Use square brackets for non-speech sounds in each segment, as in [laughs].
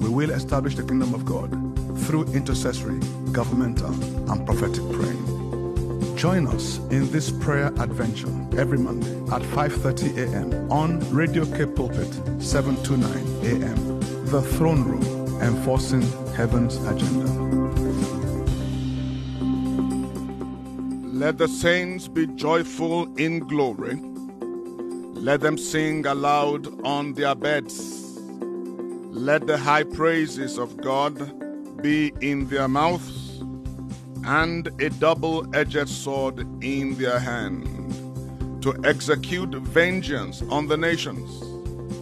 We will establish the kingdom of God through intercessory, governmental, and prophetic praying. Join us in this prayer adventure every Monday at 5:30 a.m. on Radio K Pulpit 729 a.m. The Throne Room, enforcing heaven's agenda. Let the saints be joyful in glory. Let them sing aloud on their beds. Let the high praises of God be in their mouths and a double edged sword in their hand to execute vengeance on the nations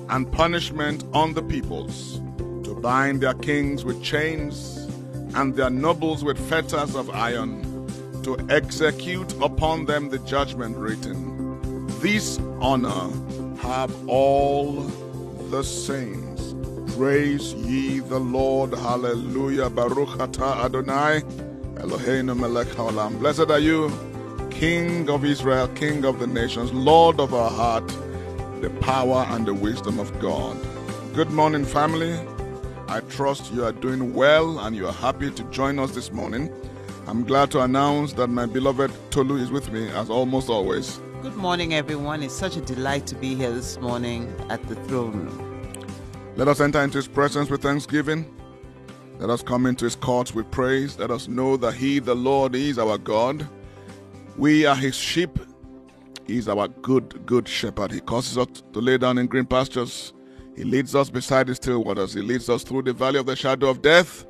and punishment on the peoples, to bind their kings with chains and their nobles with fetters of iron to execute upon them the judgment written. This honor have all the saints. Praise ye the Lord. Hallelujah. Baruch atah Adonai. Eloheinu melech haolam. Blessed are you, King of Israel, King of the nations, Lord of our heart, the power and the wisdom of God. Good morning, family. I trust you are doing well and you are happy to join us this morning. I'm glad to announce that my beloved Tolu is with me as almost always. Good morning, everyone. It's such a delight to be here this morning at the throne room. Let us enter into his presence with thanksgiving. Let us come into his courts with praise. Let us know that he, the Lord, is our God. We are his sheep. He is our good, good shepherd. He causes us to lay down in green pastures. He leads us beside the still waters. He leads us through the valley of the shadow of death.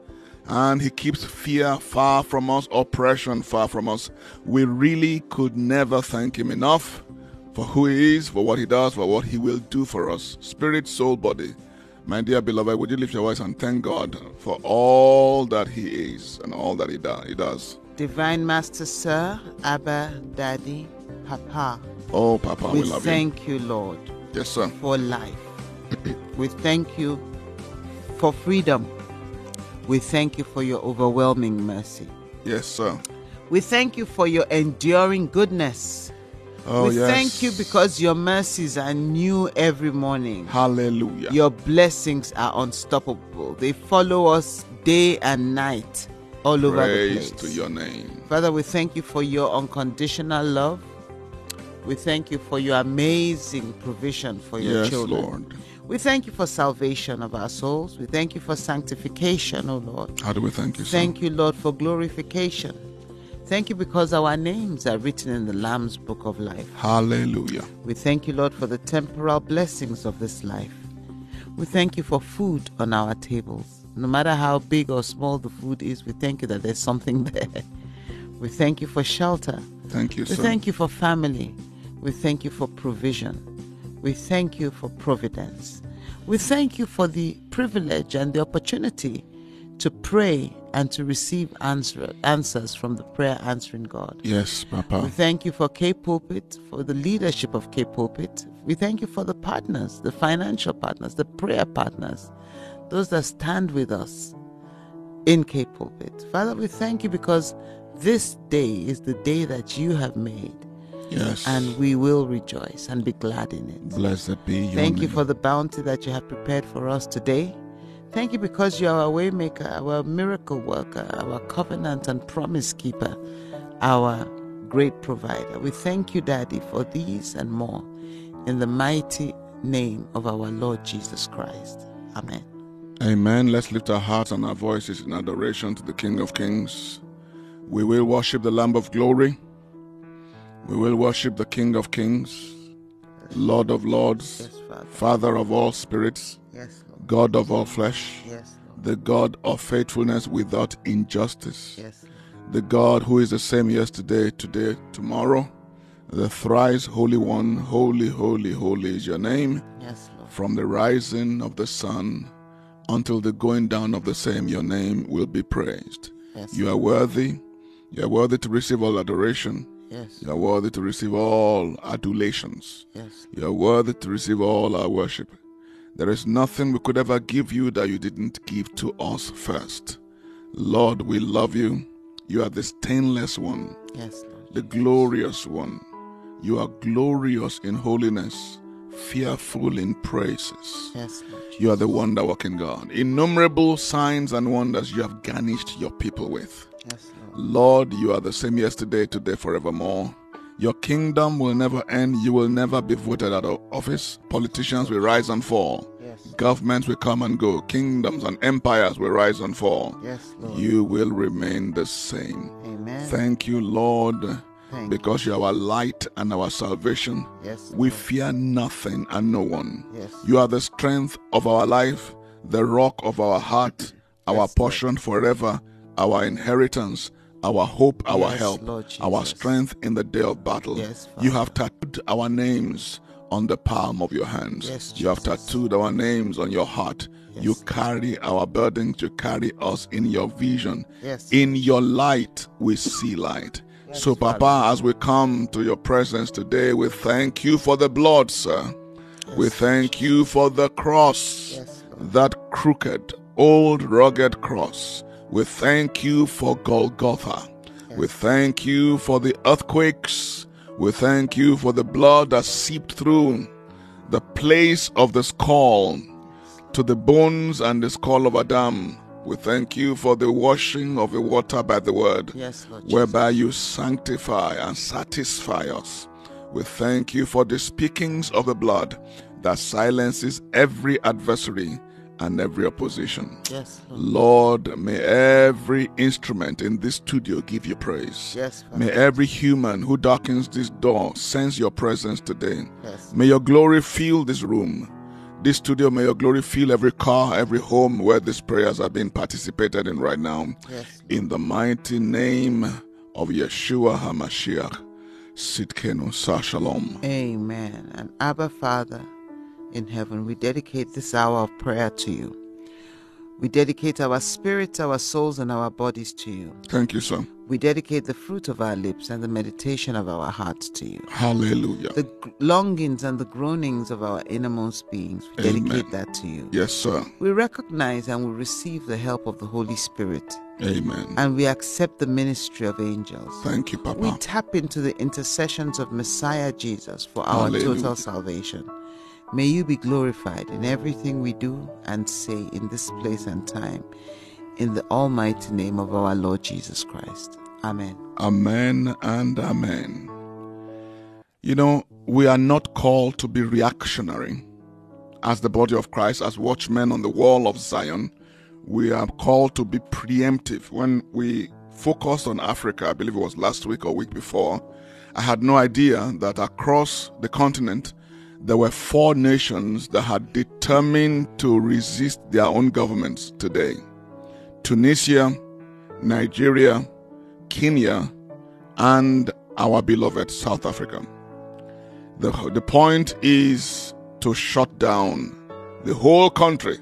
And he keeps fear far from us, oppression far from us. We really could never thank him enough for who he is, for what he does, for what he will do for us. Spirit, soul, body. My dear beloved, would you lift your voice and thank God for all that He is and all that He, do- he does? Divine Master, Sir, Abba, Daddy, Papa, Oh, Papa, we, love you. we love thank you, Lord, you. Yes, sir. for life. we thank you for freedom. We thank you for your overwhelming mercy. Yes, sir. We thank you for your enduring goodness. Oh, we yes. thank you because your mercies are new every morning. Hallelujah. Your blessings are unstoppable. They follow us day and night all over the Praise place. to your name. Father, we thank you for your unconditional love. We thank you for your amazing provision for your Yes, children. Lord. We thank you for salvation of our souls. We thank you for sanctification, O Lord. How do we thank you, sir? Thank you, Lord, for glorification. Thank you because our names are written in the Lamb's book of life. Hallelujah. We thank you, Lord, for the temporal blessings of this life. We thank you for food on our tables. No matter how big or small the food is, we thank you that there's something [laughs] there. We thank you for shelter. Thank you, We sir. thank you for family. We thank you for provision. We thank you for providence. We thank you for the privilege and the opportunity to pray and to receive answer, answers from the prayer answering God. Yes, Papa. We thank you for K Pulpit, for the leadership of K Pulpit. We thank you for the partners, the financial partners, the prayer partners, those that stand with us in K Pulpit. Father, we thank you because this day is the day that you have made, Yes. and we will rejoice and be glad in it. blessed be your Thank name. you for the bounty that you have prepared for us today. Thank you because you are our waymaker, our miracle worker, our covenant and promise keeper, our great provider. We thank you, Daddy, for these and more in the mighty name of our Lord Jesus Christ. Amen. Amen. Let's lift our hearts and our voices in adoration to the King of Kings. We will worship the Lamb of Glory. We will worship the King of Kings, Lord of Lords, Father. Father of all spirits. God of all flesh, Yes, the God of faithfulness without injustice, Yes, the God who is the same yesterday, today, tomorrow, the thrice holy one, holy, holy, holy is your name, Yes, Lord. from the rising of the sun until the going down of the same, your name will be praised. Yes. You are worthy. You are worthy to receive all adoration. Yes. You are worthy to receive all adulations. Yes. You are worthy to receive all our worship. There is nothing we could ever give you that you didn't give to us first. Lord, we love you. You are the stainless one, Yes, Lord. the glorious one. You are glorious in holiness, fearful in praises. Yes, Lord. You are the wonder working God. Innumerable signs and wonders you have garnished your people with. Yes, Lord. Lord, you are the same yesterday, today, forevermore. Your kingdom will never end. You will never be voted out of office. Politicians will rise and fall. Yes. Governments will come and go. Kingdoms and empires will rise and fall. Yes, Lord. You will remain the same. Amen. Thank you, Lord, Thank because you are our light and our salvation. Yes, We fear nothing and no one. Yes. You are the strength of our life, the rock of our heart, [coughs] our Yes, Lord. portion forever, our inheritance, our hope, our Yes, help, Lord our strength in the day of battle. Yes, you have tattooed our names on the palm of your hands. Yes, you have tattooed our names on your heart. You carry our burdens, you carry us in your vision. Yes. In your light, we see light. Yes, so, Father. Papa, as we come to your presence today, we thank you for the blood, sir. We thank you for the cross, Yes, that crooked, old, rugged cross. We thank you for Golgotha. We thank you for the earthquakes. We thank you for the blood that seeped through the place of the skull to the bones and the skull of Adam. We thank you for the washing of the water by the word Yes, whereby you sanctify and satisfy us. We thank you for the speakings of the blood that silences every adversary and every opposition. Yes, Lord. Lord, may every instrument in this studio give you praise. Yes, Father. May every human who darkens this door sense your presence today. Yes. May your glory fill this room. This studio, may your glory fill every car, every home where these prayers are being participated in right now. Yes. In the mighty name of Yeshua HaMashiach, Tsidkenu Sar Shalom. Amen. And Abba, Father in heaven, we dedicate this hour of prayer to you. We dedicate our spirits, our souls, and our bodies to you. Thank you, sir. We dedicate the fruit of our lips and the meditation of our hearts to you. Hallelujah. The longings and the groanings of our innermost beings, we dedicate that to you. Yes, sir. We recognize and we receive the help of the Holy Spirit, Amen. and we accept the ministry of angels. Thank you, Papa. We tap into the intercessions of Messiah Jesus for our Hallelujah. total salvation. May you be glorified in everything we do and say in this place and time. In the almighty name of our Lord Jesus Christ. Amen. Amen and amen. You know, we are not called to be reactionary as the body of Christ, as watchmen on the wall of Zion. We are called to be preemptive. When we focused on Africa, I believe it was last week or week before, I had no idea that across the continent there were four nations that had determined to resist their own governments today Tunisia, Nigeria, Kenya, and our beloved South Africa. The, the point is to shut down the whole country.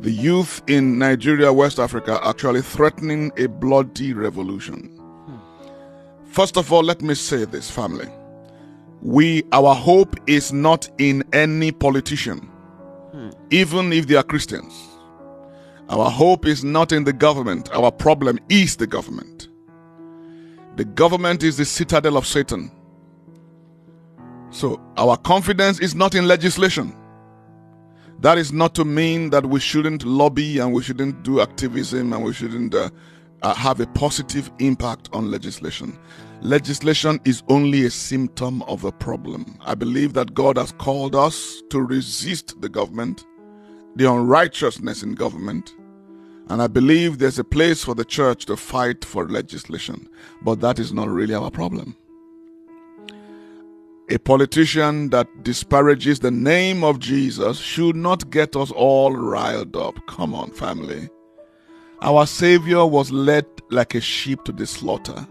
The youth in Nigeria, West Africa, actually threatening a bloody revolution. Hmm. First of all, let me say this, family. We, our hope is not in any politician, even if they are Christians. Our hope is not in the government. Our problem is the government. The government is the citadel of Satan. So our confidence is not in legislation. That is not to mean that we shouldn't lobby and we shouldn't do activism and we shouldn't uh, uh, have a positive impact on legislation. Legislation is only a symptom of the problem. I believe that God has called us to resist the government, the unrighteousness in government, and I believe there's a place for the church to fight for legislation, but that is not really our problem. A politician that disparages the name of Jesus should not get us all riled up. Come on, family. Our Savior was led like a sheep to the slaughter.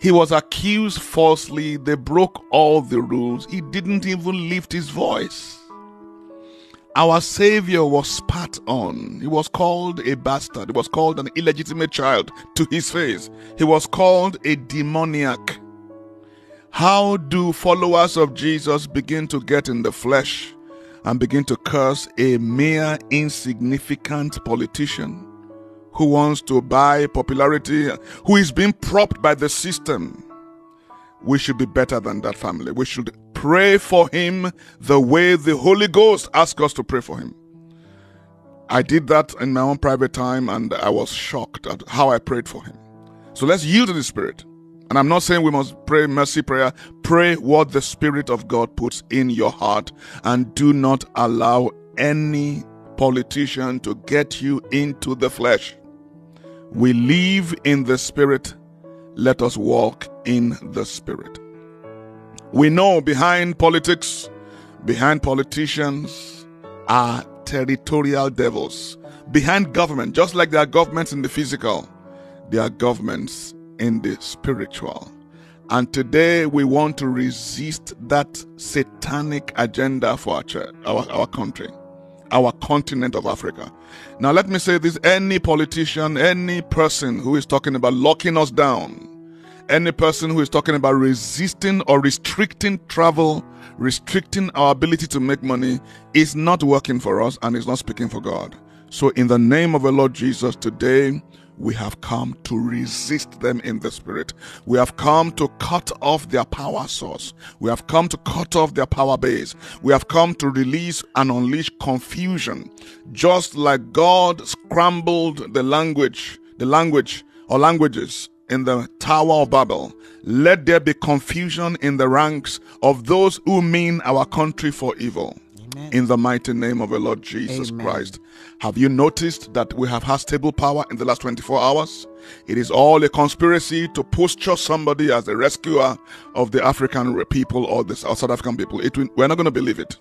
He was accused falsely. They broke all the rules. He didn't even lift his voice. our Savior was spat on. He was called a bastard. He was called an illegitimate child to his face. He was called a demoniac. How do followers of Jesus begin to get in the flesh and begin to curse a mere insignificant politician who wants to buy popularity, who is being propped by the system? We should be better than that family. We should pray for him the way the Holy Ghost asked us to pray for him. I did that in my own private time and I was shocked at how I prayed for him. So let's yield to the Spirit. And I'm not saying we must pray mercy prayer. Pray what the Spirit of God puts in your heart and do not allow any politician to get you into the flesh. We live in the Spirit. Let us walk in the Spirit. We know behind politics, behind politicians are territorial devils. Behind government, just like there are governments in the physical, there are governments in the spiritual. And today we want to resist that satanic agenda for our, church, our, our country, our continent of Africa. Now, let me say this any politician, any person who is talking about locking us down, any person who is talking about resisting or restricting travel, restricting our ability to make money, is not working for us and is not speaking for God. So, in the name of the Lord Jesus, today we have come to resist them in the spirit. We have come to cut off their power source. We have come to cut off their power base. We have come to release and unleash confusion. Just like God scrambled the language, the language or languages in the Tower of Babel. Let there be confusion in the ranks of those who mean our country for evil. Amen. In the mighty name of the Lord Jesus Amen. Christ. Have you noticed that we have had stable power in the last 24 hours? It is all a conspiracy to posture somebody as the rescuer of the African people or the South African people. It, we're not going to believe it.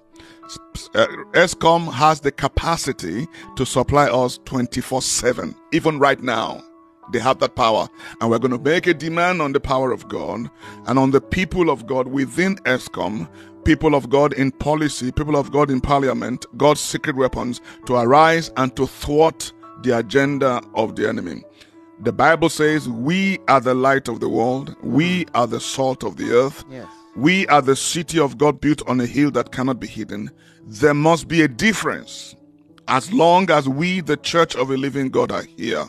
Uh, Eskom has the capacity to supply us 24 7, even right now. They have that power. And we're going to make a demand on the power of God and on the people of God within Eskom, people of God in policy, people of God in parliament, God's secret weapons to arise and to thwart the agenda of the enemy. The Bible says, We are the light of the world, we are the salt of the earth. Yes. We are the city of God built on a hill that cannot be hidden. There must be a difference as long as we, the church of a living God, are here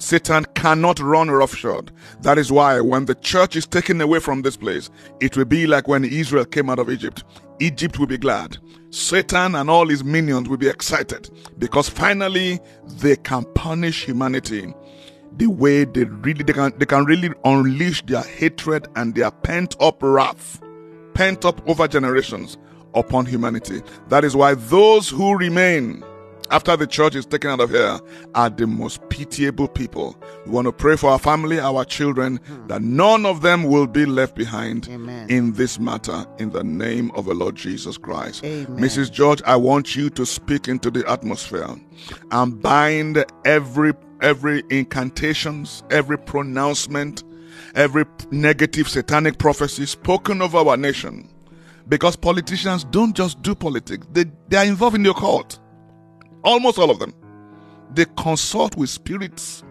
Satan cannot run roughshod. That is why when the church is taken away from this place, it will be like when Israel came out of Egypt. Egypt will be glad. Satan and all his minions will be excited because finally they can punish humanity the way they really they can they can really unleash their hatred and their pent up wrath, pent up over generations upon humanity. That is why those who remain after the church is taken out of here are the most pitiable people. We want to pray for our family, our children, hmm. that none of them will be left behind Amen. in this matter in the name of the Lord Jesus Christ. Amen. Mrs. George, I want you to speak into the atmosphere and bind every every incantations, every pronouncement, every negative satanic prophecy spoken over our nation. Because politicians don't just do politics, they, they are involved in the occult. Almost all of them. They consult with spirits,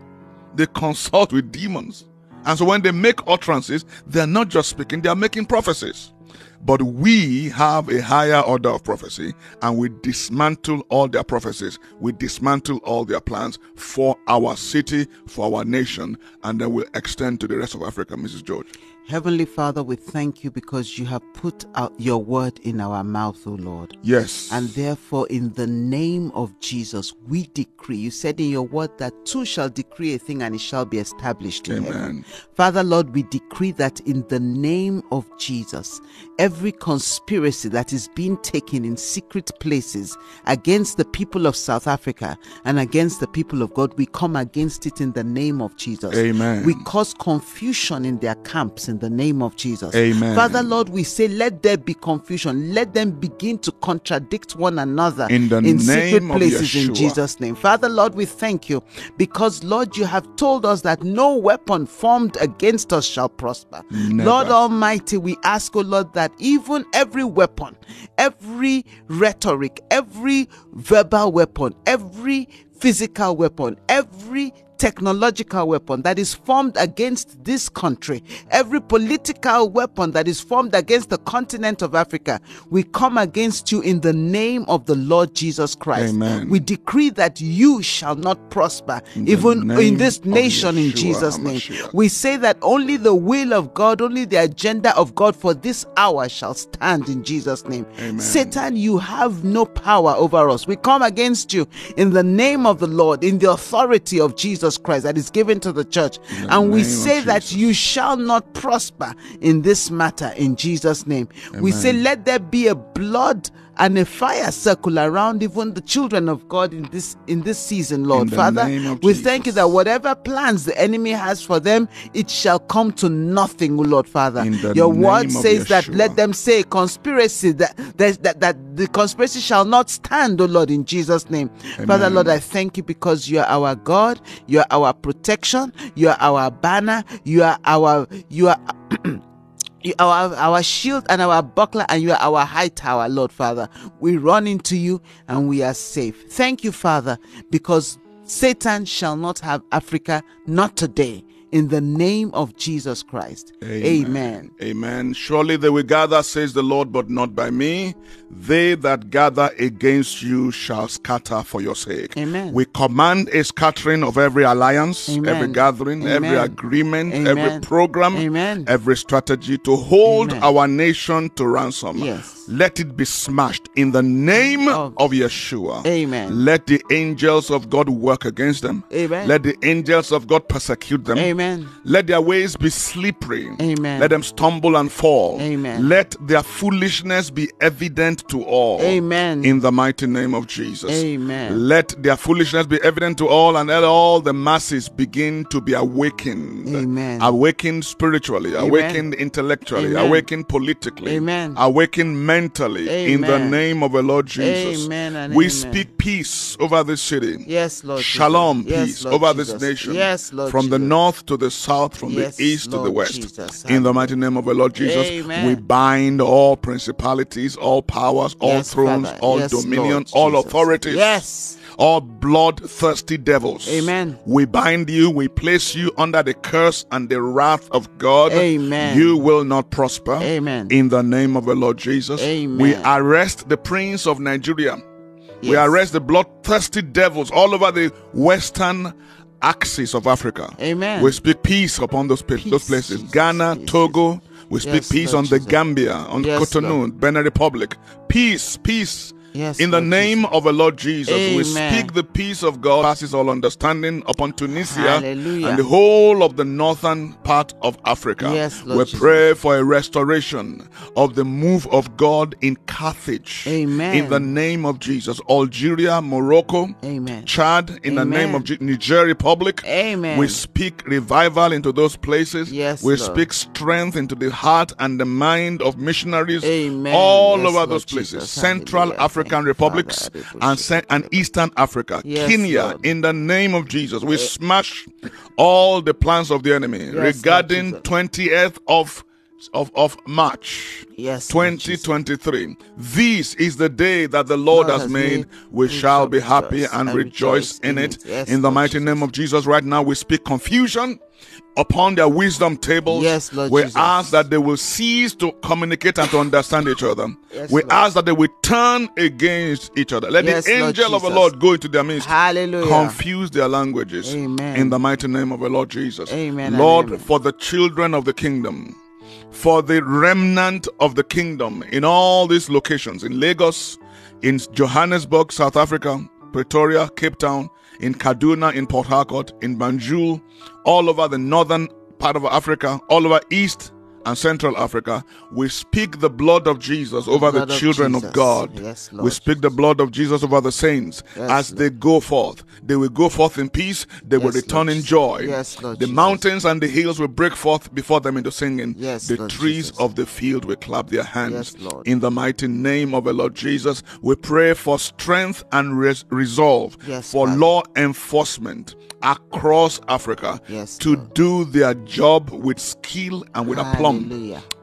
they consult with demons. And so when they make utterances, they're not just speaking, they are making prophecies. But we have a higher order of prophecy and we dismantle all their prophecies. We dismantle all their plans for our city, for our nation, and then we'll extend to the rest of Africa, Mrs. George. Heavenly Father, we thank you because you have put out your word in our mouth, O Lord. Yes. And therefore, in the name of Jesus, we decree. You said in your word that two shall decree a thing and it shall be established in Amen. heaven. Father, Lord, we decree that in the name of Jesus, every conspiracy that is being taken in secret places against the people of South Africa and against the people of God, we come against it in the name of Jesus. Amen. We cause confusion in their camps in the name of Jesus. Amen. Father, Lord, we say, let there be confusion. Let them begin to contradict one another in, the in secret places in Jesus' name. Father, Lord, we thank you because, Lord, you have told us that no weapon formed against us shall prosper. Never. Lord Almighty, we ask, O oh Lord, that even every weapon, every rhetoric, every verbal weapon, every physical weapon, every technological weapon that is formed against this country, every political weapon that is formed against the continent of Africa, we come against you in the name of the Lord Jesus Christ. Amen. We decree that you shall not prosper, the even in this nation, in Yeshua Jesus' name. We say that only the will of God, only the agenda of God for this hour shall stand in Jesus' name. Amen. Satan, you have no power over us. We come against you in the name of the Lord, in the authority of Jesus Christ that is given to the church. the And we say that you shall not prosper in this matter in Jesus' name. We say, let there be a blood and a fire circle around even the children of God in this in this season, Lord. the Father, we thank you that whatever plans the enemy has for them, it shall come to nothing, Lord Father. Your word says that let them say conspiracy that, that that that the conspiracy shall not stand, O Lord, in Jesus' name. Father, Lord, I thank you because you are our God, you are our protection, you are our banner, you are our you are [clears throat] you are our, shield and our buckler, and you are our high tower, Lord Father. We run into you and we are safe. Thank you, Father, because Satan shall not have Africa, not today. In the name of Jesus Christ. Amen. Amen. Surely they will gather, says the Lord, but not by me. They that gather against you shall scatter for your sake. Amen. We command a scattering of every alliance, Amen. every gathering, every Amen. agreement, every program, Amen. every strategy to hold Amen. our nation to ransom. Yes. Let it be smashed in the name Of- of Yeshua. Amen. Let the angels of God work against them. Amen. Let the angels of God persecute them. Amen. Let their ways be slippery. Amen. Let them stumble and fall. Amen. Let their foolishness be evident to all. Amen. In the mighty name of Jesus. Amen. Let their foolishness be evident to all, and let all the masses begin to be awakened. Amen. Awakened spiritually, Amen. awakened intellectually, Amen. awakened politically, Amen. awakened mentally. Amen. In the name of the Lord Jesus. Amen we amen. speak peace over this city. Yes, Lord. Shalom, Jesus. Yes, peace Lord over Jesus. this nation. Yes, Lord. From the north to the south, from Yes, the east to the west. Jesus. In the mighty name of the Lord Jesus, Amen. we bind all principalities, all powers, all Yes, thrones, Father. all Yes, dominion, Lord all authorities. Yes. All bloodthirsty devils. Amen. We bind you, we place you under the curse and the wrath of God. Amen. You will not prosper. Amen. In the name of the Lord Jesus. Amen. We arrest the prince of Nigeria. We arrest the bloodthirsty devils all over the western axis of Africa. Amen. We speak peace upon those, pa- those places. Ghana, peace, Togo. We speak Yes, peace Lord on the Jesus. Gambia, on Yes, Cotonou, Benin Republic. Peace, peace. Yes, In the Lord name of the Lord Jesus, we speak the peace of God passes all understanding upon Tunisia Hallelujah. and the whole of the northern part of Africa. Yes, Lord we Jesus. pray for a restoration of the move of God in Carthage. Amen. In the name of Jesus. Algeria, Morocco, Amen. Chad, in the name of G- Niger Republic. Amen. We speak revival into those places. Yes, we Lord. speak strength into the heart and the mind of missionaries Amen. all Yes, over Lord those places. Jesus. Central Hallelujah. African republics and, and Eastern Africa. Yes, Kenya, Lord. in the name of Jesus, we smash all the plans of the enemy Lord regarding 20th of of, of March Yes, Lord 2023. This is the day that the Lord, Lord has has made. made. We We shall be happy and and rejoice rejoice in it. it. Yes, in the Lord mighty Jesus. name of Jesus, right now we speak confusion upon their wisdom tables. Yes, Lord we Jesus. ask that they will cease to communicate and to understand each other. Yes, we Lord. ask that they will turn against each other. Let Yes, the angel of the Lord go into their midst. Hallelujah. Confuse their languages. Amen. In the mighty name of the Lord Jesus. Amen Lord, amen. for the children of the kingdom, for the remnant of the kingdom in all these locations in Lagos, in Johannesburg, South Africa, Pretoria, Cape Town, in Kaduna, in Port Harcourt, in Banjul, all over the northern part of Africa, all over East and Central Africa. We speak the blood of Jesus over the blood of children of God. Yes, we speak the blood of Jesus over the saints Yes, as they go forth. They will go forth in peace. They will return Lord in joy. Yes, Lord the Jesus. mountains and the hills will break forth before them into singing. Yes, the Lord trees Jesus. of the field will clap their hands. Yes, Lord. In the mighty name of the Lord Jesus, we pray for strength and res- resolve Yes, for law enforcement across Africa Yes, to Lord. do their job with skill and with aplomb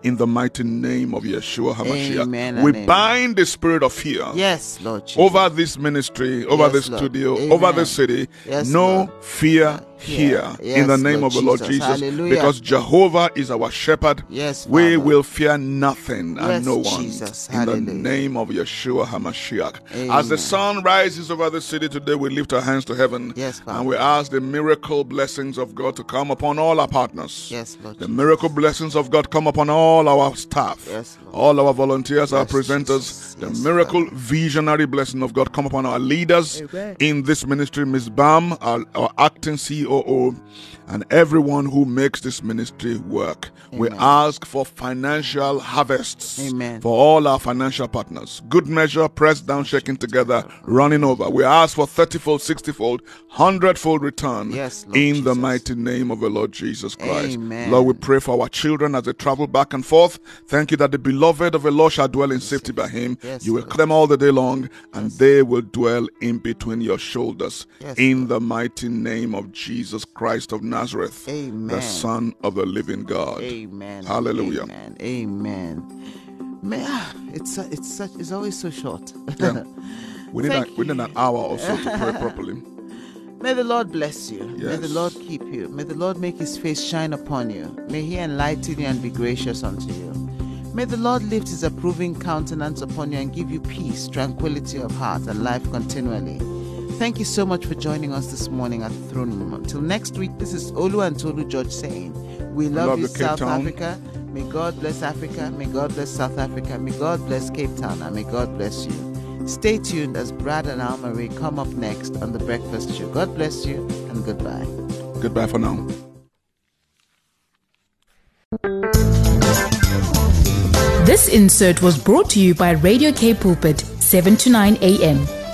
in the mighty name of Yeshua HaMashiach. Amen we amen. bind the spirit of fear Yes, Lord Jesus. over this ministry, over Yes, this Lord. studio, Amen. over the city. Yes, no fear Here. here Yes, in the name Lord of the Lord Jesus. Jesus. Hallelujah. Because Jehovah is our shepherd. Yes, we will fear nothing and Yes, no one. Jesus. In the name of Yeshua HaMashiach. As the sun rises over the city today, we lift our hands to heaven. Yes, Father. and we ask the miracle blessings of God to come upon all our partners. Yes, Lord The Jesus. miracle blessings of God come upon all our staff. Yes, Lord. all our volunteers, our presenters. Jesus. The Yes, miracle Father. visionary blessing of God come upon our leaders Amen. in this ministry, Ms. Bam, our, our acting COO, and everyone who makes this ministry work. We ask for financial harvests Amen. for all our financial partners. Good measure, pressed down, shaking together, running over. We ask for 30 fold, 60 fold, 100 fold return Yes, Lord in the mighty name of the Lord Jesus Christ. Amen. Lord, we pray for our children as they travel back and forth. Thank you that the beloved of the Lord shall dwell in safety by him. Yes, you will Lord. them all the day long, and they will dwell in between your shoulders. Yes, in the mighty name of Jesus Christ of Nazareth, the Amen. The Son of the living God. Amen. Hallelujah. Amen. Amen. May, ah, it's uh, it's such it's always so short. Yeah. [laughs] We need, Thank a, we need an hour or so to pray properly. [laughs] May the Lord bless you. May the Lord keep you. May the Lord make his face shine upon you. May he enlighten you and be gracious unto you. May the Lord lift his approving countenance upon you and give you peace, tranquility of heart, and life continually. Thank you so much for joining us this morning at the throne room. Until next week, this is Olu and Tolu George saying, We love, love you, you, Cape South Town. Africa. May God bless Africa. May God bless South Africa. May God bless Cape Town. And may God bless you. Stay tuned as Brad and Al Marie come up next on The Breakfast Show. God bless you and goodbye. Goodbye for now. This insert was brought to you by Radio K Pulpit, 7 to 9 a.m.